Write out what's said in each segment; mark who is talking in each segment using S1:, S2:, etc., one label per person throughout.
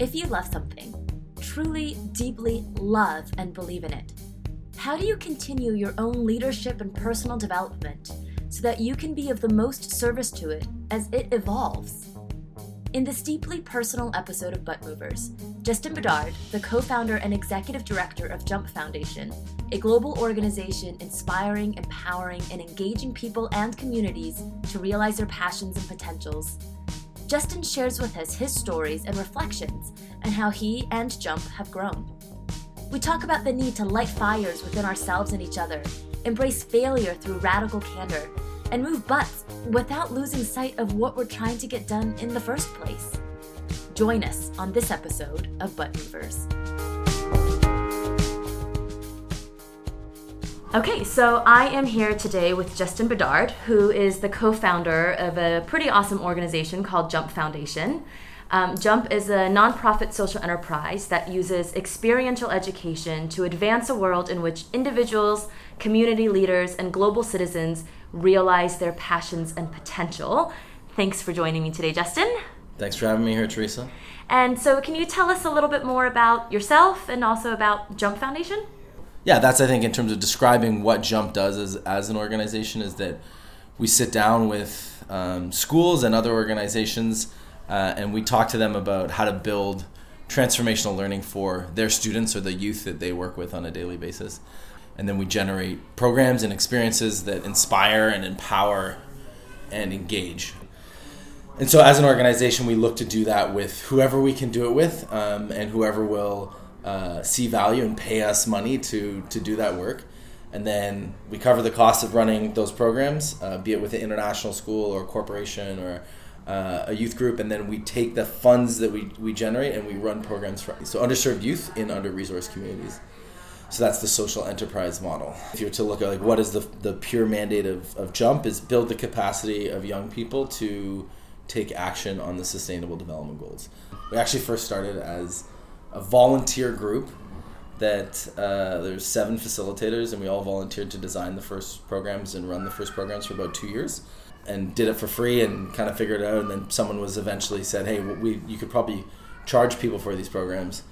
S1: If you love something, truly, deeply love and believe in it, how do you continue your own leadership and personal development so that you can be of the most service to it as it evolves? In this deeply personal episode of But Movers, Justin Bedard, the co founder and executive director of Jump Foundation, a global organization inspiring, empowering, and engaging people and communities to realize their passions and potentials, Justin shares with us his stories and reflections and how he and Jump have grown. We talk about the need to light fires within ourselves and each other, embrace failure through radical candor, and move butts without losing sight of what we're trying to get done in the first place. Join us on this episode of But Movers. Okay, so I am here today with Justin Bedard, who is the co founder of a pretty awesome organization called Jump Foundation. Um, Jump is a nonprofit social enterprise that uses experiential education to advance a world in which individuals, community leaders, and global citizens realize their passions and potential. Thanks for joining me today, Justin.
S2: Thanks for having me here, Teresa.
S1: And so, can you tell us a little bit more about yourself and also about Jump Foundation?
S2: Yeah, that's I think in terms of describing what Jump does as as an organization is that we sit down with um, schools and other organizations uh, and we talk to them about how to build transformational learning for their students or the youth that they work with on a daily basis. And then we generate programs and experiences that inspire and empower and engage. And so, as an organization, we look to do that with whoever we can do it with um, and whoever will uh, see value and pay us money to, to do that work. And then we cover the cost of running those programs, uh, be it with an international school or a corporation or uh, a youth group, and then we take the funds that we, we generate and we run programs for so underserved youth in under resourced communities. So that's the social enterprise model. If you were to look at like what is the, the pure mandate of, of Jump is build the capacity of young people to take action on the sustainable development goals. We actually first started as a volunteer group that uh, there's seven facilitators and we all volunteered to design the first programs and run the first programs for about two years and did it for free and kind of figured it out. And then someone was eventually said, "Hey, we you could probably charge people for these programs."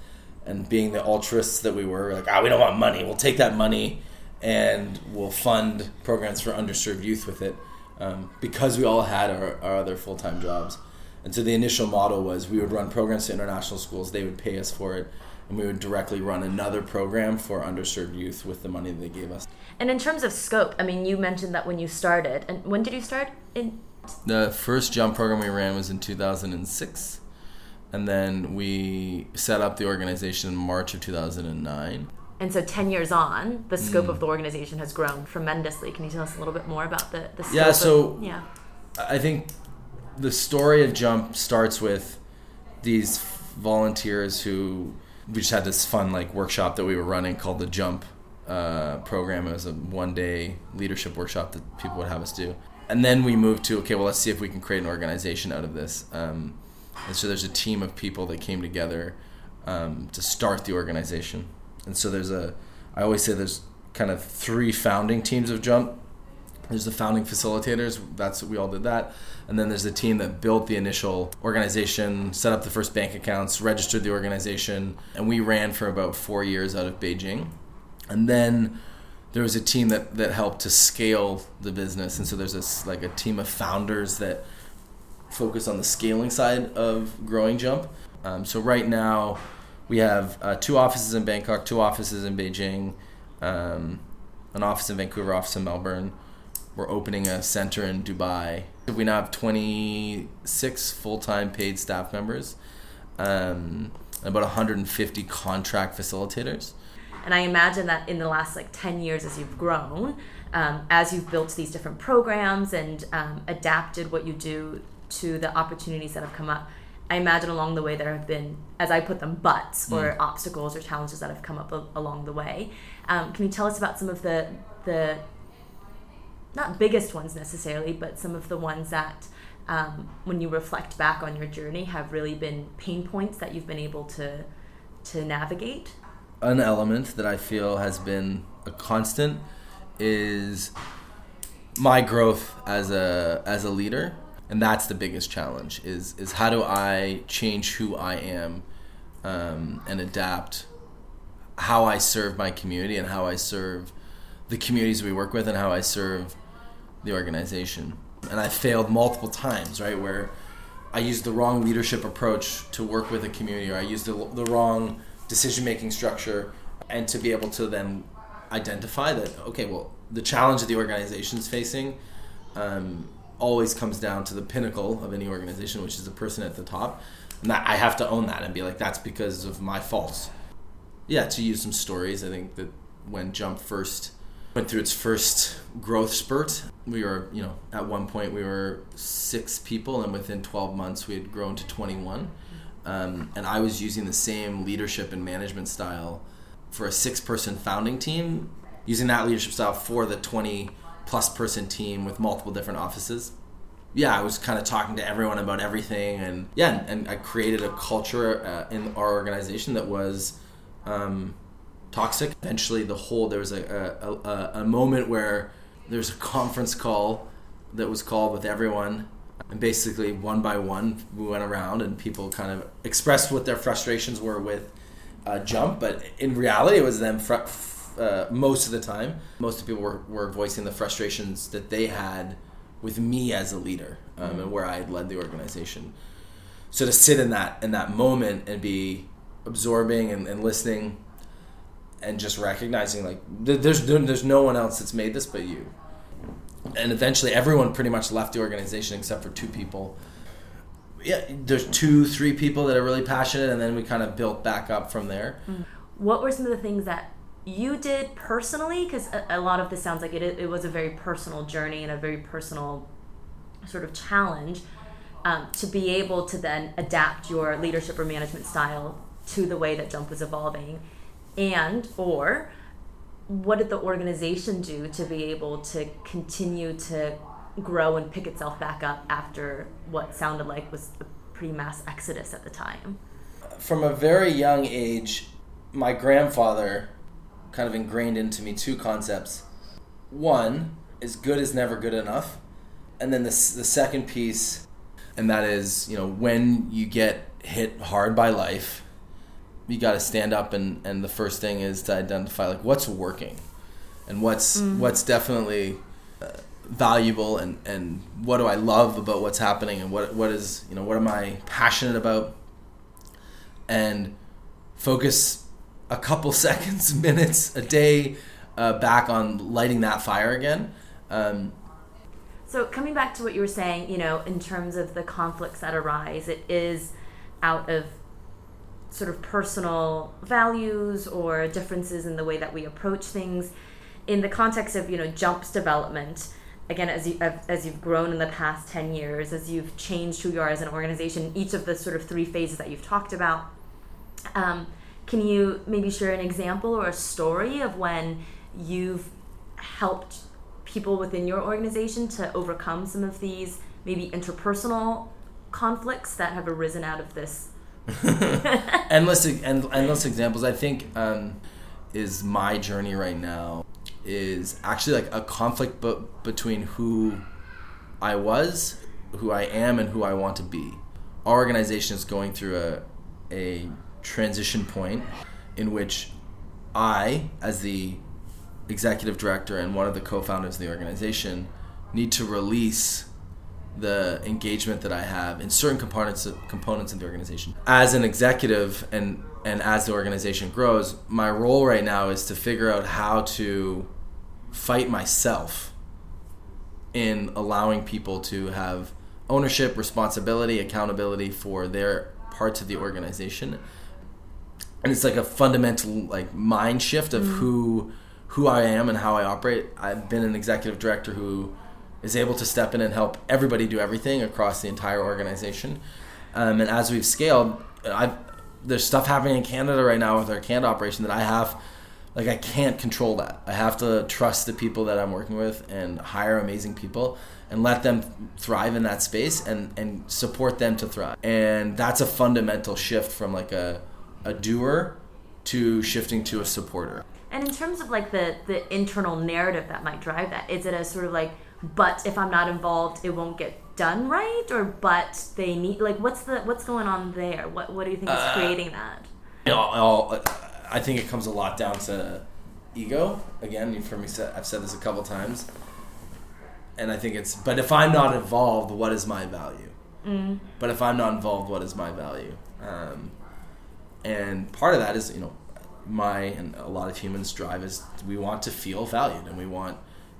S2: And being the altruists that we were, like, "Ah, we don't want money. We'll take that money and we'll fund programs for underserved youth with it." Um, because we all had our, our other full time jobs. And so the initial model was we would run programs to international schools, they would pay us for it, and we would directly run another program for underserved youth with the money they gave us.
S1: And in terms of scope, I mean, you mentioned that when you started, and when did you start? In
S2: the first jump program we ran was in 2006, and then we set up the organization in March of 2009.
S1: And so, 10 years on, the scope mm. of the organization has grown tremendously. Can you tell us a little bit more about the, the
S2: Yeah, so
S1: of, yeah.
S2: I think the story of Jump starts with these volunteers who we just had this fun like workshop that we were running called the Jump uh, program. It was a one day leadership workshop that people would have us do. And then we moved to okay, well, let's see if we can create an organization out of this. Um, and so there's a team of people that came together um, to start the organization. And so there's a, I always say there's kind of three founding teams of Jump. There's the founding facilitators. That's we all did that, and then there's the team that built the initial organization, set up the first bank accounts, registered the organization, and we ran for about four years out of Beijing. And then there was a team that, that helped to scale the business. And so there's this like a team of founders that focus on the scaling side of growing Jump. Um, so right now we have uh, two offices in Bangkok, two offices in Beijing, um, an office in Vancouver, office in Melbourne. We're opening a center in Dubai. We now have 26 full-time paid staff members, um, about 150 contract facilitators.
S1: And I imagine that in the last like 10 years as you've grown, um, as you've built these different programs and um, adapted what you do to the opportunities that have come up, I imagine along the way there have been, as I put them, butts or mm. obstacles or challenges that have come up a- along the way. Um, can you tell us about some of the the not biggest ones necessarily, but some of the ones that um, when you reflect back on your journey have really been pain points that you've been able to to navigate?
S2: an element that I feel has been a constant is my growth as a as a leader, and that's the biggest challenge. Is is how do I change who I am um, and adapt how I serve my community and how I serve the communities we work with and how I serve the organization. And I failed multiple times, right? Where I used the wrong leadership approach to work with a community, or I used the, the wrong decision making structure, and to be able to then identify that, okay, well, the challenge that the organization is facing um, always comes down to the pinnacle of any organization, which is the person at the top. And that I have to own that and be like, that's because of my faults. Yeah, to use some stories, I think that when Jump first went through its first growth spurt, we were, you know, at one point we were six people, and within 12 months we had grown to 21. Um, and I was using the same leadership and management style for a six person founding team, using that leadership style for the 20 plus person team with multiple different offices. Yeah, I was kind of talking to everyone about everything, and yeah, and I created a culture uh, in our organization that was um, toxic. Eventually, the whole there was a, a, a, a moment where there's a conference call that was called with everyone, and basically one by one we went around and people kind of expressed what their frustrations were with uh, Jump, but in reality, it was them. Fr- uh, most of the time, most of the people were, were voicing the frustrations that they had with me as a leader um, mm-hmm. and where I had led the organization. So to sit in that in that moment and be absorbing and, and listening and just recognizing like there's there's no one else that's made this but you. And eventually, everyone pretty much left the organization except for two people. Yeah, there's two, three people that are really passionate, and then we kind of built back up from there. Mm.
S1: What were some of the things that you did personally? Because a, a, lot of this sounds like it, it was a very personal journey and a very personal sort of challenge um, to be able to then adapt your leadership or management style to the way that Jump was evolving and or what did the organization do to be able to continue to grow and pick itself back up after what sounded like was a pretty mass exodus at the time?
S2: From a very young age my grandfather kind of ingrained into me two concepts. One is good is never good enough. And then the, the second piece and that is you know when you get hit hard by life you got to stand up and and the first thing is to identify like what's working and what's mm-hmm. what's definitely uh, valuable and and what do I love about what's happening and what what is you know what am I passionate about and focus a couple seconds minutes a day uh, back on lighting that fire again um,
S1: so coming back to what you were saying you know in terms of the conflicts that arise it is out of sort of personal values or differences in the way that we approach things. In the context of you know jumps development again as you as you've grown in the past 10 years as you've changed who you are as an organization each of the sort of three phases that you've talked about um, can you maybe share an example or a story of when you've helped people within your organization to overcome some of these maybe interpersonal conflicts that have arisen out of this
S2: endless and endless examples. I think um, is my journey right now is actually like a conflict b- between who I was, who I am, and who I want to be. Our organization is going through a a transition point in which I, as the executive director and one of the co-founders of the organization, need to release the engagement that I have in certain components components of the organization. As an executive and and as the organization grows, my role right now is to figure out how to fight myself in allowing people to have ownership, responsibility, accountability for their parts of the organization. And it's like a fundamental like mind shift of mm. who who I am and how I operate. I've been an executive director who is able to step in and help everybody do everything across the entire organization. Um, and as we've scaled, I've, there's stuff happening in Canada right now with our Canada operation that I have, like I can't control that. I have to trust the people that I'm working with and hire amazing people and let them thrive in that space and, and support them to thrive. And that's a fundamental shift from like a, a doer to shifting to a supporter.
S1: And in terms of like the, the internal narrative that might drive that, is it a sort of like but if I'm not involved, it won't get done right or but they need like what's the what's going on there what what do you think is
S2: Uh,
S1: creating that
S2: you know, I'll, I think it comes a lot down to ego. Again, you've heard me say, I've said this a couple times, and I think it's. But if I'm not involved, what is my value?
S1: mm.
S2: But if I'm not involved, what is my value? Um, and part of that is, you know, my and a lot of humans drive is we want to feel valued and we want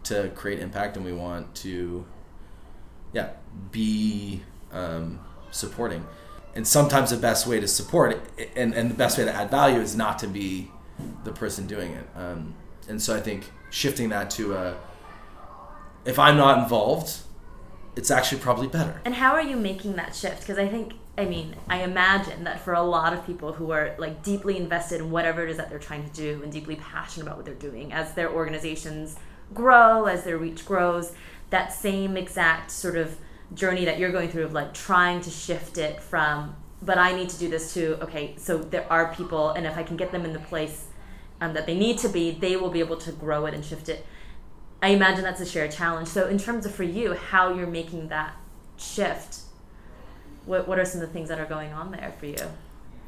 S2: to create impact and we want to, yeah, be um, supporting. And sometimes the best way to support and, and the best way to add value is not to be the person doing it. Um, and so I think shifting that to a, if I'm not involved, it's actually probably better.
S1: and how are you making that shift because i think i mean i imagine that for a lot of people who are like deeply invested in whatever it is that they're trying to do and deeply passionate about what they're doing as their organizations grow as their reach grows that same exact sort of journey that you're going through of like trying to shift it from but i need to do this too okay so there are people and if i can get them in the place um, that they need to be they will be able to grow it and shift it I imagine that's a shared challenge. So, in terms of for you, how you're making that shift, what, what are some of the things that are going on there for you?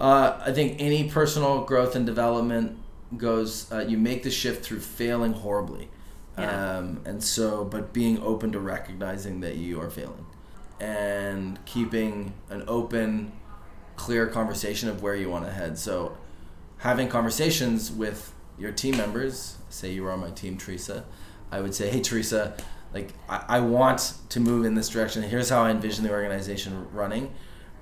S2: Uh, I think any personal growth and development goes. Uh, you make the shift through failing horribly,
S1: Yeah.
S2: um, and so but being open to recognizing that you are failing, and keeping an open, clear conversation of where you want to head. So, having conversations with your team members. Say you were on my team, Teresa. I would say, hey, Teresa, like I, I want to move in this direction. Here's how I envision the organization running,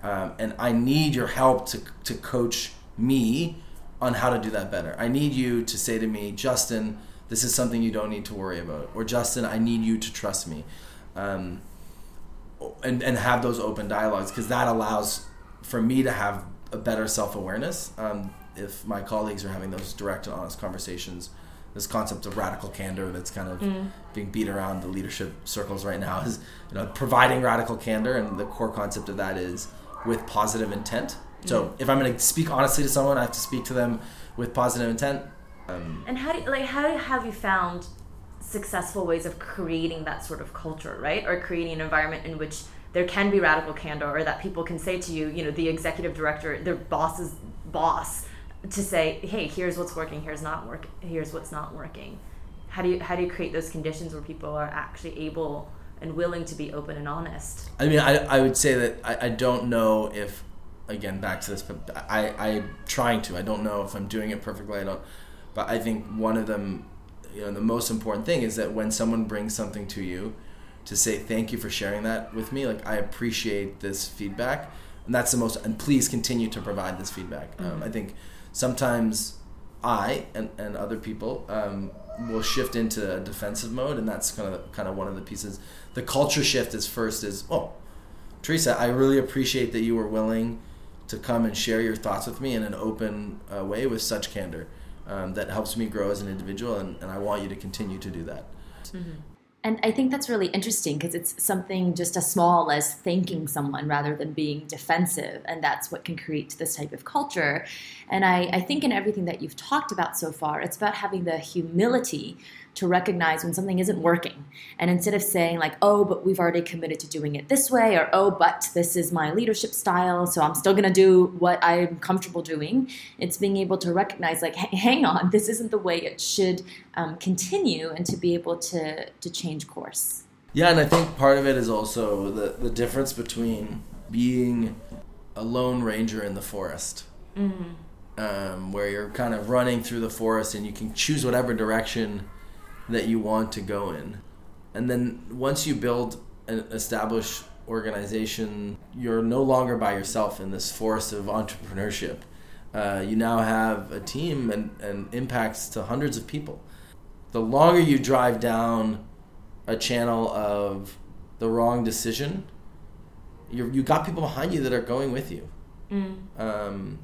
S2: um, and I need your help to to coach me on how to do that better. I need you to say to me, Justin, this is something you don't need to worry about, or Justin, I need you to trust me, um, and and have those open dialogues because that allows for me to have a better self awareness. Um, if my colleagues are having those direct and honest conversations, this concept of radical candor that's kind of being beat around the leadership circles right now is you know providing radical candor, and the core concept of that is with positive intent. So if I'm going to speak honestly to someone, I have to speak to them with positive intent. Um,
S1: And how do you, like how have you found successful ways of creating that sort of culture, right? Or creating an environment in which there can be radical candor, or that people can say to you, you know, the executive director, their boss's boss, to say, hey, here's what's working, here's not work, here's what's not working. How do you how do you create those conditions where people are actually able and willing to be open and honest?
S2: I mean, I, I would say that I, I don't know if, again, back to this, but I, I'm trying to. I don't know if I'm doing it perfectly. I don't. But I think one of them, you know, the most important thing is that when someone brings something to you, to say thank you for sharing that with me. Like I appreciate this feedback, and that's the most. And please continue to provide this feedback. Um, I think sometimes I and, and other people um, will shift into a defensive mode, and that's kind of kind of one of the pieces. The culture shift is first is oh, Teresa, I really appreciate that you were willing to come and share your thoughts with me in an open uh, way with such candor. Um, that helps me grow as an individual, and, and I want you to continue to do that. Mm-hmm.
S1: And I think that's really interesting because it's something just as small as thanking someone rather than being defensive. And that's what can create this type of culture. And I, I think in everything that you've talked about so far, it's about having the humility to recognize when something isn't working. And instead of saying, like, oh, but we've already committed to doing it this way, or oh, but this is my leadership style, so I'm still gonna do what I'm comfortable doing, it's being able to recognize, like, hang on, this isn't the way it should um, continue, and to be able to, to change course.
S2: Yeah, and I think part of it is also the, the difference between being a lone ranger in the forest, um, where you're kind of running through the forest and you can choose whatever direction that you want to go in. And then once you build an established organization, you're no longer by yourself in this forest of entrepreneurship. Uh, you now have a team and, and impacts to hundreds of people. The longer you drive down a channel of the wrong decision, you you got people behind you that are going with you. Um,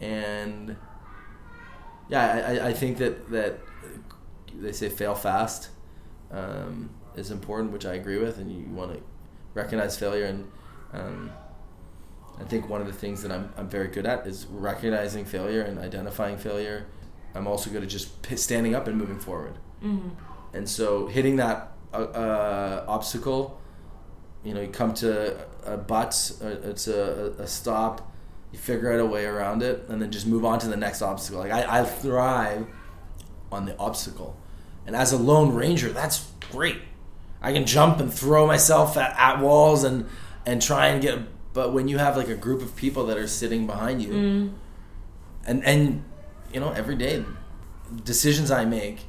S2: and yeah, I, I- I think that that they say fail fast um, is important, which I agree with, and you want to recognize failure. And um, I think one of the things that I'm, I'm very good at is recognizing failure and identifying failure. I'm also good at just standing up and moving forward. And so hitting that uh, uh, obstacle you know you come to a butt, uh, it's a, a stop. You figure out a way around it, and then just move on to the next obstacle. Like I, I thrive on the obstacle, and as a lone ranger, that's great. I can jump and throw myself at, at walls and and try and get. But when you have like a group of people that are sitting behind you,
S1: Mm.
S2: and and you know every day decisions I make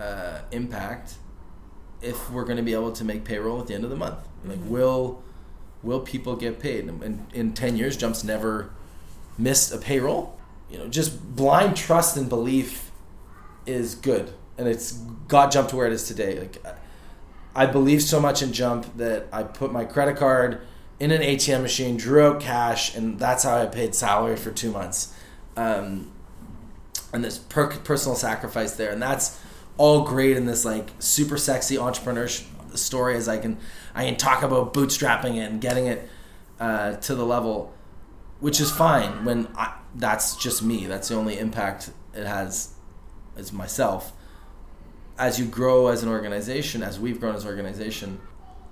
S2: uh, impact if we're going to be able to make payroll at the end of the month. Like, will will people get paid? And in, in ten years, Jumps never missed a payroll. You know, just blind trust and belief is good, and it's got Jump to where it is today. Like, I believe so much in Jump that I put my credit card in an ATM machine, drew out cash, and that's how I paid salary for two months. Um, and this per- personal sacrifice there, and that's all great in this like super sexy entrepreneur story. As I can, I can talk about bootstrapping it and getting it uh, to the level, which is fine when I, that's just me. That's the only impact it has, is myself. As you grow as an organization, as we've grown as an organization,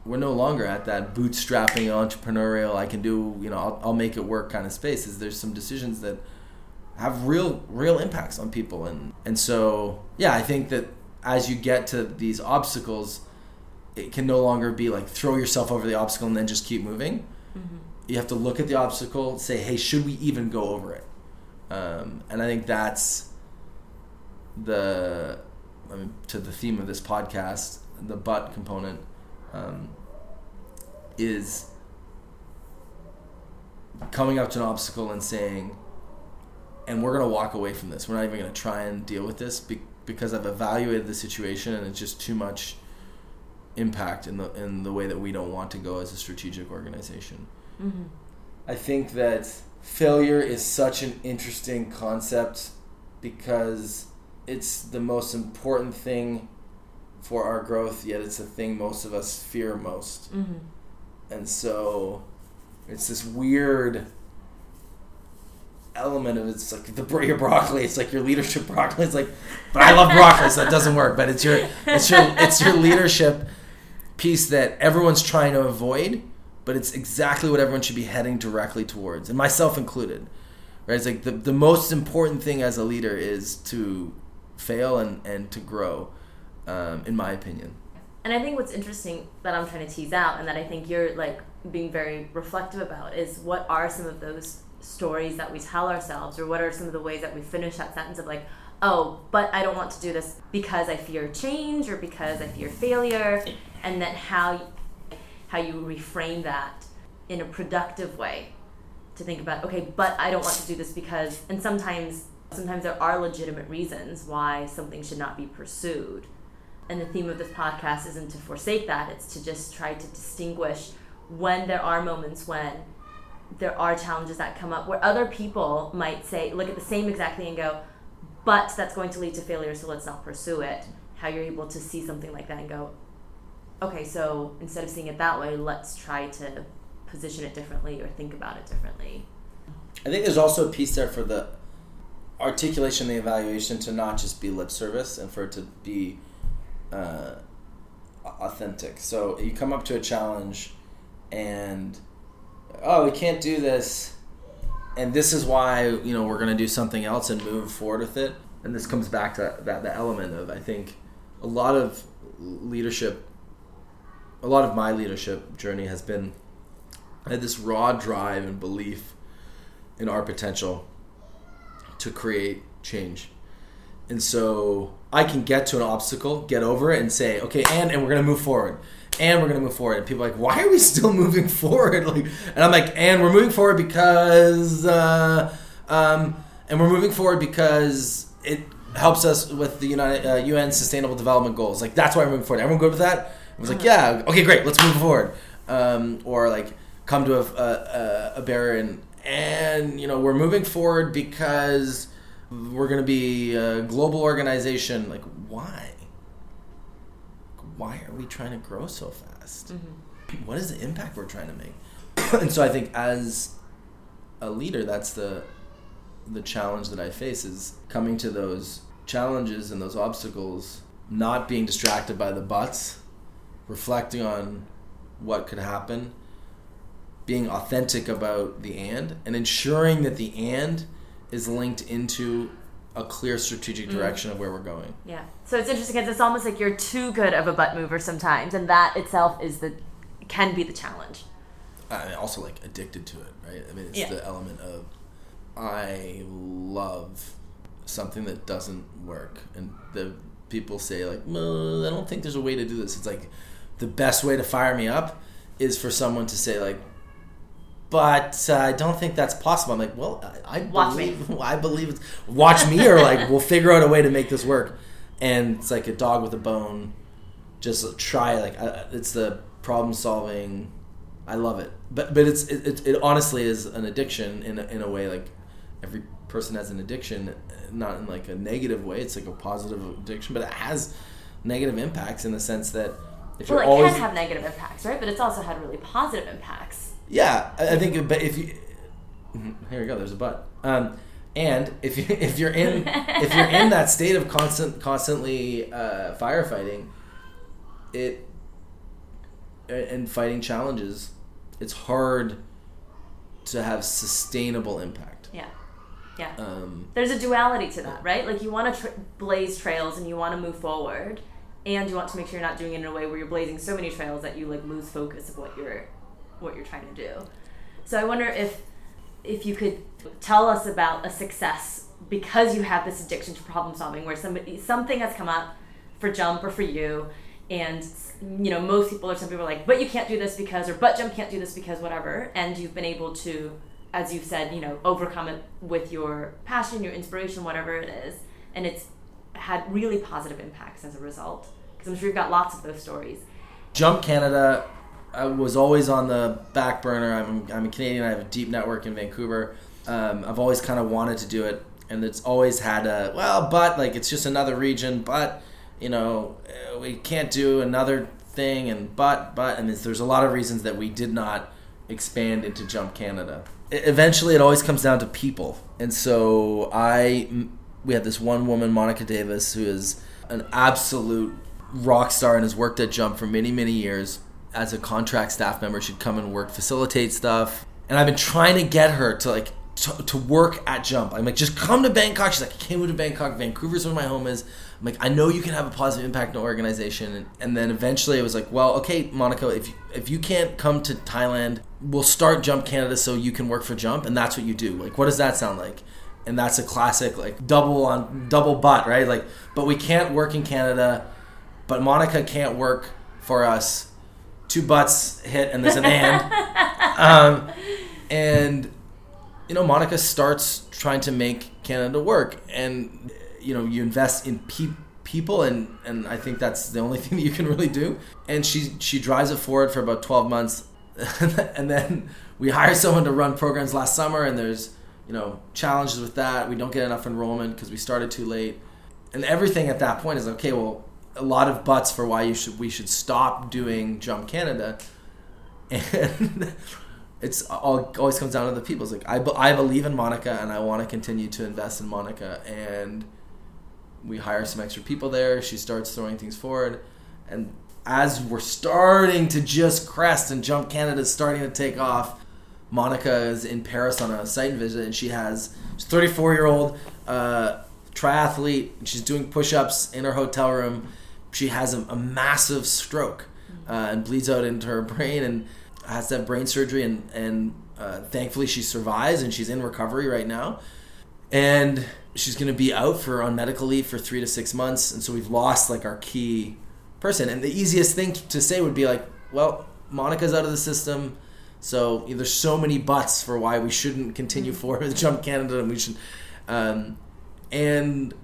S2: we're no longer at that bootstrapping entrepreneurial. I can do, you know, I'll, I'll make it work kind of space. Is there's some decisions that have real real impacts on people and and so yeah i think that as you get to these obstacles it can no longer be like throw yourself over the obstacle and then just keep moving you have to look at the obstacle say hey should we even go over it um, and i think that's the I mean, to the theme of this podcast the but component um, is coming up to an obstacle and saying and we're gonna walk away from this. We're not even gonna try and deal with this be- because I've evaluated the situation and it's just too much impact in the in the way that we don't want to go as a strategic organization.
S1: Mm-hmm.
S2: I think that failure is such an interesting concept because it's the most important thing for our growth, yet it's the thing most of us fear most.
S1: Mm-hmm.
S2: And so it's this weird element of it's like the your broccoli. It's like your leadership broccoli. It's like, but I love broccoli, so it doesn't work. But it's your it's your it's your leadership piece that everyone's trying to avoid, but it's exactly what everyone should be heading directly towards, and myself included. Right? It's like the the most important thing as a leader is to fail and and to grow, um, in my opinion.
S1: And I think what's interesting that I'm trying to tease out, and that I think you're like being very reflective about, is what are some of those stories that we tell ourselves, or what are some of the ways that we finish that sentence of like, oh, but I don't want to do this because I fear change or because I fear failure, and then how how you reframe that in a productive way to think about, okay, but I don't want to do this because, and sometimes sometimes there are legitimate reasons why something should not be pursued. And the theme of this podcast isn't to forsake that it's to just try to distinguish when there are moments when there are challenges that come up where other people might say look at the same exact thing and go but that's going to lead to failure so let's not pursue it. How you're able to see something like that and go okay so instead of seeing it that way let's try to position it differently or think about it differently.
S2: I think there's also a piece there for the articulation, the evaluation to not just be lip service and for it to be uh, authentic. So you come up to a challenge and oh, we can't do this, and this is why you know we're going to do something else and move forward with it. And this comes back to that the element of I think a lot of leadership, a lot of my leadership journey has been I had this raw drive and belief in our potential to create change. And so I can get to an obstacle, get over it, and say, okay, and and we're gonna move forward, and we're gonna move forward. And people are like, why are we still moving forward? Like, and I'm like, and we're moving forward because, uh, um, and we're moving forward because it helps us with the United uh, UN Sustainable Development Goals. Like that's why we're moving forward. Everyone good with that? I was like, yeah, okay, great, let's move forward. Um, or like come to a, a, a barrier and and you know we're moving forward because we're going to be a global organization. Like why? Why are we trying to grow so fast? Mm-hmm. What is the impact we're trying to make? And so i think as a leader that's the the challenge that i face is coming to those challenges and those obstacles not being distracted by the buts reflecting on what could happen, being authentic about the and, and ensuring that the and is linked into a clear strategic direction mm. of where we're going.
S1: Yeah. So it's interesting because it's almost like you're too good of a butt mover sometimes, and that itself is the can be the challenge.
S2: Uh, also, like addicted to it, right? I mean, it's yeah. the element of I love something that doesn't work, and the people say like, well, I don't think there's a way to do this. It's like the best way to fire me up is for someone to say like, but uh, I don't think that's possible. I'm like, well, I, I believe, I believe it's watch me, or like we'll figure out a way to make this work. And it's like a dog with a bone. Just try like it's the problem solving. I love it, but but it's it, it, it honestly is an addiction in a, in a way like every person has an addiction, not in like a negative way. It's like a positive addiction, but it has negative impacts in the sense that
S1: if well, it always, can have negative impacts, right? But it's also had really positive impacts.
S2: Yeah, I think. But if you here we go, there's a but. Um, and if you if you're in if you're in that state of constant constantly uh, firefighting, it and fighting challenges, it's hard to have sustainable impact.
S1: Yeah. Yeah. Um, There's a duality to that, right? Like you want to tra- blaze trails and you want to move forward, and you want to make sure you're not doing it in a way where you're blazing so many trails that you like lose focus of what you're what you're trying to do. So I wonder if if you could tell us about a success because you have this addiction to problem solving where somebody something has come up for jump or for you and you know most people or some people are like but you can't do this because or but jump can't do this because whatever. And you've been able to as you've said you know overcome it with your passion your inspiration whatever it is. And it's had really positive impacts as a result. Because i'm sure you've got lots of those stories.
S2: Jump canada I was always on the back burner. I'm, I'm a Canadian. I have a deep network in Vancouver. Um, I've always kind of wanted to do it, and it's always had a well, but like it's just another region, but you know uh, we can't do another thing, and but but and there's a lot of reasons that we did not expand into Jump Canada. eventually, it always comes down to people, and so I we had this one woman, Monica Davis, who is an absolute rock star and has worked at Jump for many many years as a contract staff member. She'd come and work, facilitate stuff. And I've been trying to get her to like to, to work at Jump. I'm like, just come to Bangkok. She's like, I can't to Bangkok. Vancouver's where my home is. I'm like, I know you can have a positive impact in an organization. And, and then eventually it was like, well, okay, Monica, if you, if you can't come to Thailand, we'll start Jump Canada so you can work for Jump. And that's what you do. Like, what does that sound like? And that's a classic, like double on double butt, right? Like, but we can't work in Canada, but Monica can't work for us two butts hit and there's an and. um, and you know, Monica starts trying to make Canada work, and you know, you invest in pe- people, and and I think that's the only thing that you can really do. And she she drives it forward for about twelve months, and then we hire someone to run programs last summer, and there's you know challenges with that. We don't get enough enrollment because we started too late, and everything at that point is okay. Well, a lot of buts for why you should we should stop doing Jump Canada, and it's all always comes down to the people. It's like I, I believe in Monica and I want to continue to invest in Monica, and we hire some extra people there. She starts throwing things forward, and as we're starting to just crest and Jump Canada is starting to take off, Monica is in Paris on a site visit, and she has she's 34 year old. Uh, triathlete. She's doing push-ups in her hotel room she has a, a massive stroke uh, and bleeds out into her brain and has to have brain surgery and and uh, thankfully she survives and she's in recovery right now. And she's going to be out for on medical leave for three to six months. And so we've lost like our key person. And the easiest thing to say would be like well monica's out of the system. So you know, there's so many buts for why we shouldn't continue forward with jump canada and we should um, and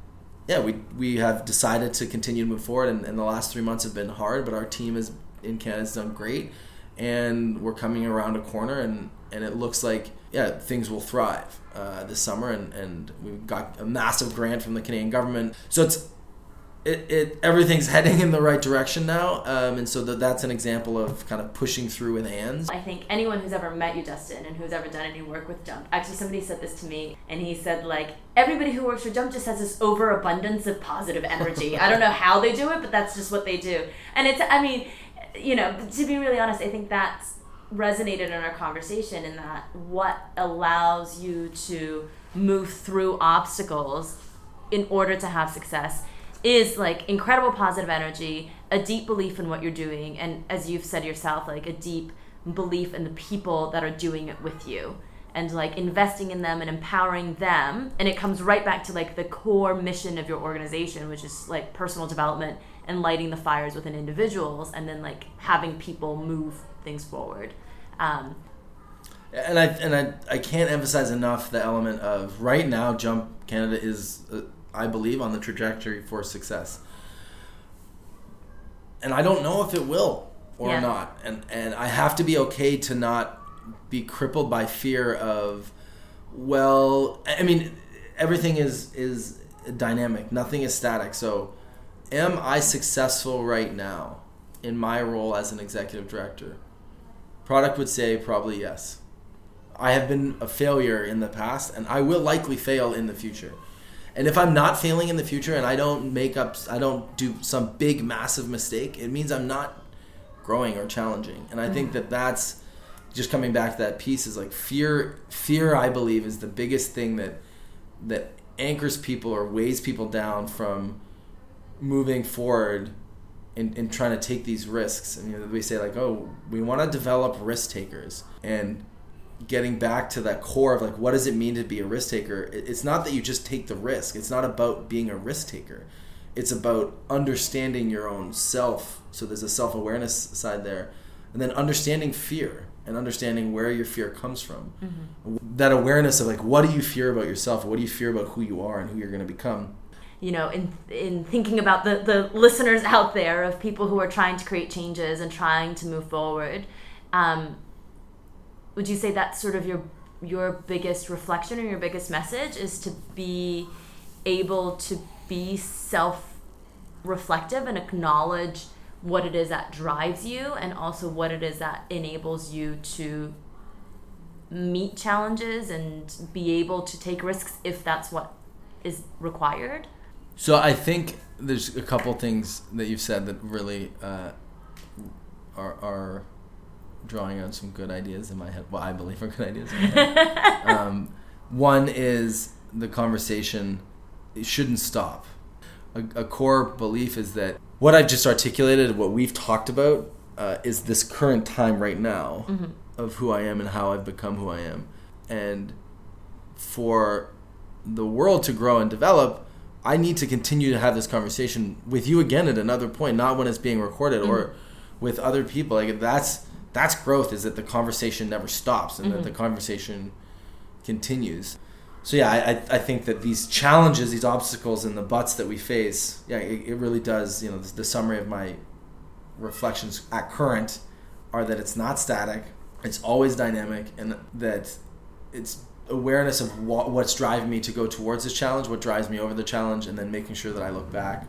S2: yeah, we we have decided to continue to move forward, and, and the last three months have been hard, but our team is in has done great, and we're coming around a corner, and and it looks like yeah things will thrive uh, this summer, and and we've got a massive grant from the Canadian government, so it's it, it everything's heading in the right direction now, um, and so that that's an example of kind of pushing through with hands.
S1: I think anyone who's ever met you, Justin, and who's ever done any work with Jump, actually somebody said this to me, and he said like everybody who works for Jump just has this overabundance of positive energy. I don't know how they do it, but that's just what they do, and it's I mean you know, to be really honest, I think that's resonated in our conversation in that what allows you to move through obstacles in order to have success is like incredible positive energy, a deep belief in what you're doing, and as you've said yourself, like a deep belief in the people that are doing it with you and like investing in them and empowering them and it comes right back to like the core mission of your organization which is like personal development and lighting the fires within individuals and then like having people move things forward. Um,
S2: and I and I, I can't emphasize enough the element of right now Jump Canada is uh, I believe on the trajectory for success. And I don't know if it will or
S1: Yeah.
S2: not. And and I have to be okay to not be crippled by fear of well I mean everything is is dynamic. Nothing is static. So am I successful right now in my role as an executive director? Product would say probably yes. I have been a failure in the past and I will likely fail in the future and if I'm not failing in the future and I don't make up I don't do some big massive mistake it means I'm not growing or challenging. And I think mm. that that's just coming back to that piece is like fear fear i believe is the biggest thing that that anchors people or weighs people down from moving forward and, and trying to take these risks. And you know we say like oh we want to develop risk takers. And getting back to that core of like what does it mean to be a risk taker? It's not that you just take the risk. It's not about being a risk taker. It's about understanding your own self. So there's a self-awareness side there. And then understanding fear and understanding where your fear comes from. That awareness of like what do you fear about yourself? What do you fear about who you are and who you're going to become?
S1: You know in in thinking about the the listeners out there of people who are trying to create changes and trying to move forward um, would you say that's sort of your your biggest reflection or your biggest message is to be able to be self reflective and acknowledge what it is that drives you and also what it is that enables you to meet challenges and be able to take risks if that's what is required?
S2: So I think there's a couple things that you've said that really uh, are, are drawing on some good ideas in my head. Well, I believe are good ideas. In my head. um, one is the conversation it shouldn't stop. A, a core belief is that what I've just articulated, what we've talked about, uh, is this current time right now of who I am and how I've become who I am, and for the world to grow and develop, I need to continue to have this conversation with you again at another point, not when it's being recorded or with other people. Like that's that's growth is that the conversation never stops and that the mm-hmm. conversation continues. So yeah, I, I- think that these challenges, these obstacles, and the butts that we face, yeah, it, it really does. You know, the, the summary of my reflections at current are that it's not static, it's always dynamic, and that it's awareness of what, what's driving me to go towards this challenge, what drives me over the challenge, and then making sure that I look back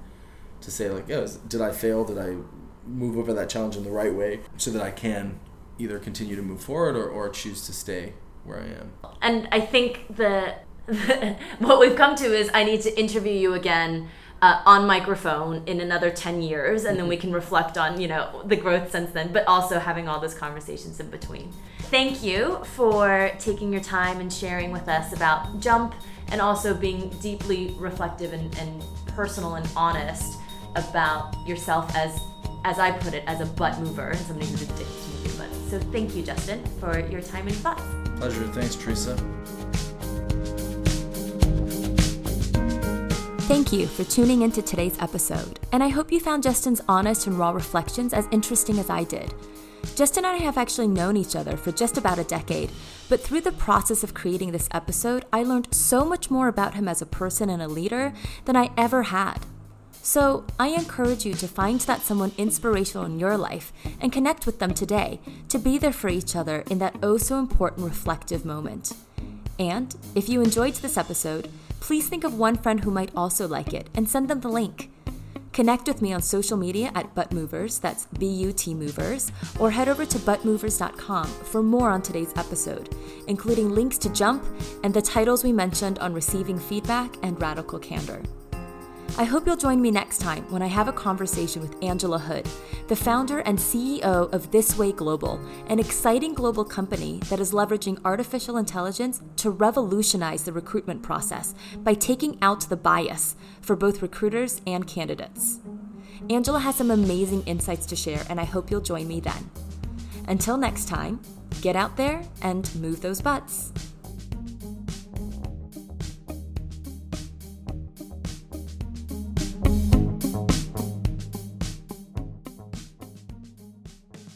S2: to say like, oh, is- did I fail? Did I move over that challenge in the right way, so that I can either continue to move forward or, or choose to stay where I am.
S1: and I think the, what we've come to is I need to interview you again uh, on microphone in another 10 years and then we can reflect on you know the growth since then but also having all those conversations in between thank you for taking your time and sharing with us about jump and also being deeply reflective and, and personal and honest about yourself as as i put it as a butt mover and somebody who's addicted to moving butts so thank you justin for your time and thoughts
S2: Pleasure. Thanks, Teresa.
S1: Thank you for tuning into today's episode, and I hope you found Justin's honest and raw reflections as interesting as I did. Justin and I have actually known each other for just about a decade, but through the process of creating this episode, I learned so much more about him as a person and a leader than I ever had. So, I encourage you to find that someone inspirational in your life and connect with them today to be there for each other in that oh so important reflective moment. And if you enjoyed this episode, please think of one friend who might also like it and send them the link. Connect with me on social media at But Movers, that's B U T Movers, or head over to butmovers.com for more on today's episode, including links to Jump and the titles we mentioned on receiving feedback and radical candor. I hope you'll join me next time when I have a conversation with Angela Hood, the founder and CEO of This Way Global, an exciting global company that is leveraging artificial intelligence to revolutionize the recruitment process by taking out the bias for both recruiters and candidates. Angela has some amazing insights to share, and I hope you'll join me then. Until next time, get out there and move those butts.